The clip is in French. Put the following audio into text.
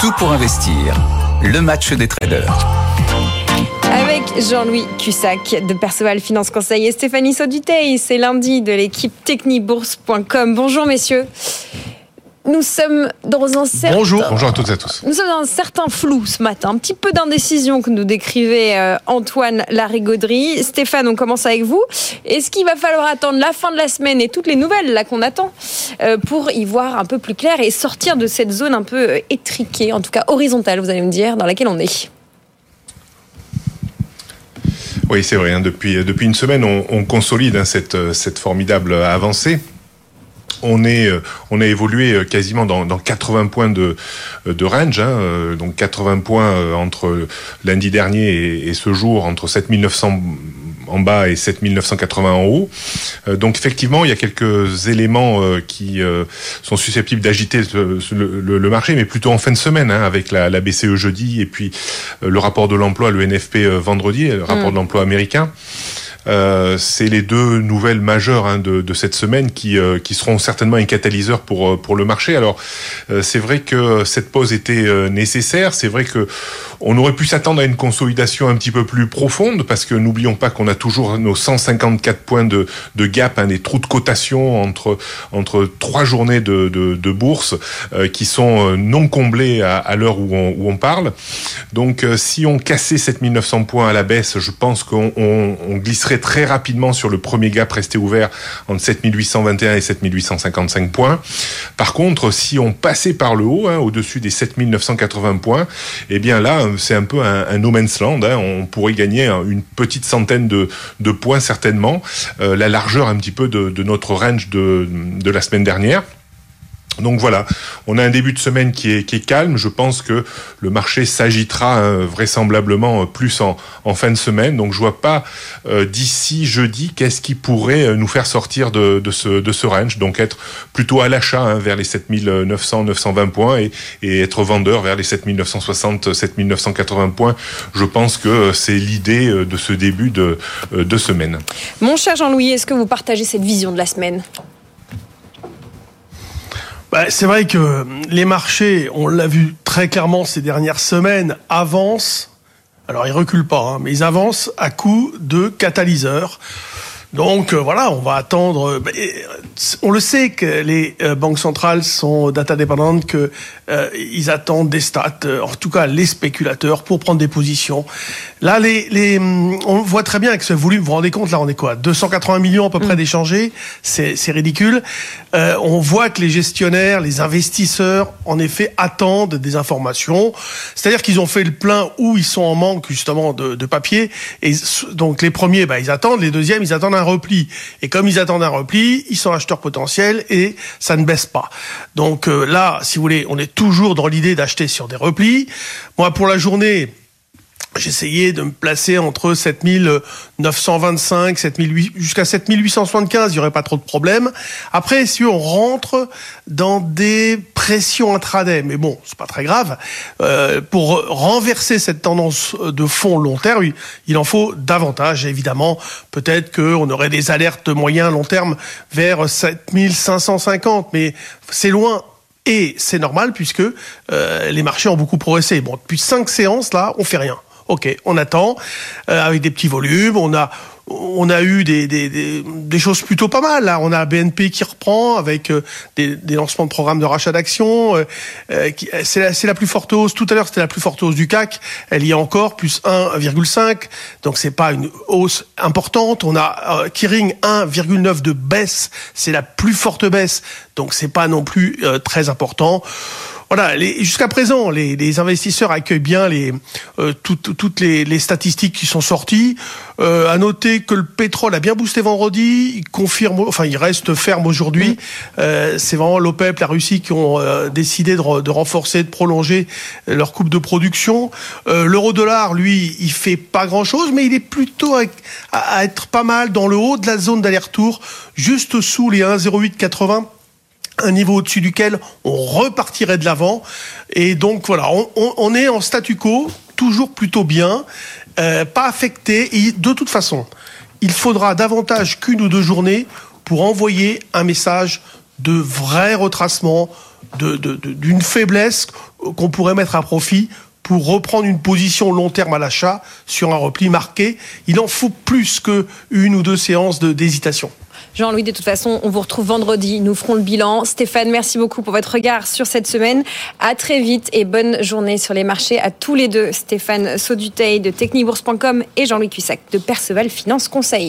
Tout pour investir. Le match des traders. Avec Jean-Louis Cussac de Perceval Finance Conseil et Stéphanie Sauduteil, c'est lundi de l'équipe technibourse.com. Bonjour messieurs. Nous sommes dans un certain... Bonjour, bonjour à toutes et à tous. Nous sommes dans un certain flou ce matin, un petit peu d'indécision que nous décrivait euh, Antoine Larigauderie. Stéphane, on commence avec vous. Est-ce qu'il va falloir attendre la fin de la semaine et toutes les nouvelles là qu'on attend euh, pour y voir un peu plus clair et sortir de cette zone un peu euh, étriquée, en tout cas horizontale, vous allez me dire, dans laquelle on est? Oui, c'est vrai. Hein, depuis, depuis une semaine, on, on consolide hein, cette, cette formidable avancée on est, euh, on a évolué euh, quasiment dans, dans 80 points de, de range, hein, euh, donc 80 points entre lundi dernier et, et ce jour, entre 7900 en bas et 7980 en haut. donc effectivement, il y a quelques éléments qui sont susceptibles d'agiter le, le, le, marché, mais plutôt en fin de semaine, hein, avec la, la, BCE jeudi et puis le rapport de l'emploi, le NFP vendredi, le rapport mm. de l'emploi américain. Euh, c'est les deux nouvelles majeures hein, de, de, cette semaine qui, euh, qui seront certainement un catalyseur pour, euh, pour le marché. Alors, euh, c'est vrai que cette pause était nécessaire. C'est vrai que on aurait pu s'attendre à une consolidation un petit peu plus profonde parce que n'oublions pas qu'on a toujours nos 154 points de, de gap, hein, des trous de cotation entre, entre trois journées de, de, de bourse qui sont non comblés à, à l'heure où on, où on parle. Donc, si on cassait 7900 points à la baisse, je pense qu'on on, on glisserait très rapidement sur le premier gap resté ouvert entre 7821 et 7855 points. Par contre, si on passait par le haut, hein, au-dessus des 7980 points, eh bien là, c'est un peu un, no man's land. Hein. On pourrait gagner une petite centaine de, points certainement, euh, la largeur un petit peu de, notre range de la semaine dernière. Donc voilà, on a un début de semaine qui est, calme. Je pense que le marché s'agitera hein, vraisemblablement euh, plus en, fin de semaine. Donc je vois pas euh, d'ici jeudi qu'est-ce qui pourrait euh, nous faire sortir de, ce, de range. Donc être plutôt à l'achat hein, vers les 7900, 920 points et, être vendeur vers les 7960, 7980 points. Je pense que c'est l'idée de ce début de semaine. Mon cher Jean-Louis, est-ce que vous partagez cette vision de la semaine? Bah, c'est vrai que les marchés, on l'a vu très clairement ces dernières semaines, avancent. Alors ils reculent pas, hein, mais ils avancent à coup de catalyseurs. Donc euh, voilà, on va attendre. Euh, on le sait que les euh, banques centrales sont data dépendantes, que ils attendent des stats, en tout cas les spéculateurs, pour prendre des positions. Là, les, les, hum, on voit très bien avec ce volume. Vous vous rendez compte Là, on est quoi 280 millions à peu près mm. d'échangés. C'est ridicule. on voit que les gestionnaires, les investisseurs, en effet, attendent des informations. C'est-à-dire qu'ils ont fait le plein où ils sont en manque justement de, de papier. Et donc les premiers, bah, ils attendent. Les deuxièmes, ils attendent un repli. Et comme ils attendent un repli, ils sont acheteurs potentiels et ça ne baisse pas. Donc euh, là, si vous voulez, on est toujours dans l'idée d'acheter sur des replis. Moi, pour la journée, J'essayais de me placer entre 7925, 7008, jusqu'à 7875, il n'y aurait pas trop de problèmes. Après, si on rentre dans des pressions intraday, mais bon, c'est pas très grave, euh, pour renverser cette tendance de fond long terme, il en faut davantage, évidemment. Peut-être qu'on aurait des alertes moyen long terme vers 7550, mais c'est loin et c'est normal puisque euh, les marchés ont beaucoup progressé. Bon, depuis cinq séances là, on fait rien. Ok, on attend euh, avec des petits volumes. On a on a eu des, des, des, des, choses plutôt pas mal. Là, on a BNP qui reprend avec euh, des, lancements de programmes de rachat d'actions. Euh, euh c'est la, la, plus forte hausse. Tout à l'heure, c'était la plus forte hausse du CAC. Elle y est encore plus 1,5. Donc c'est pas une hausse importante. On a euh, Kiring 1,9 de baisse. C'est la plus forte baisse. Donc c'est pas non plus très important voilà, jusqu'à présent, les, les, investisseurs accueillent bien les, euh, toutes, toutes les, les, statistiques qui sont sorties. Euh, à noter que le pétrole a bien boosté vendredi, il confirme, enfin il reste ferme aujourd'hui. Euh, c'est vraiment l'OPEP, la Russie qui ont euh, décidé de, de, renforcer, de prolonger leur coupe de production. Euh, L'euro-dollar, lui, il fait pas grand-chose, mais il est plutôt à, à, être pas mal dans le haut de la zone d'aller-retour, juste sous les 1,0880 un niveau au-dessus duquel on repartirait de l'avant. Et donc voilà, on, est en statu quo, toujours plutôt bien, euh, pas affecté. Et de toute façon, il faudra davantage qu'une ou deux journées pour envoyer un message de vrai retracement, d'une faiblesse qu'on pourrait mettre à profit pour reprendre une position long terme à l'achat sur un repli marqué. Il en faut plus que une ou deux séances d'hésitation. Jean-Louis, de toute façon, on vous retrouve vendredi. Nous ferons le bilan. Stéphane, merci beaucoup pour votre regard sur cette semaine. À très vite et bonne journée sur les marchés à tous les deux. Stéphane Sauduteil de technibourse.com et Jean-Louis Cuissac de Perceval Finance Conseil.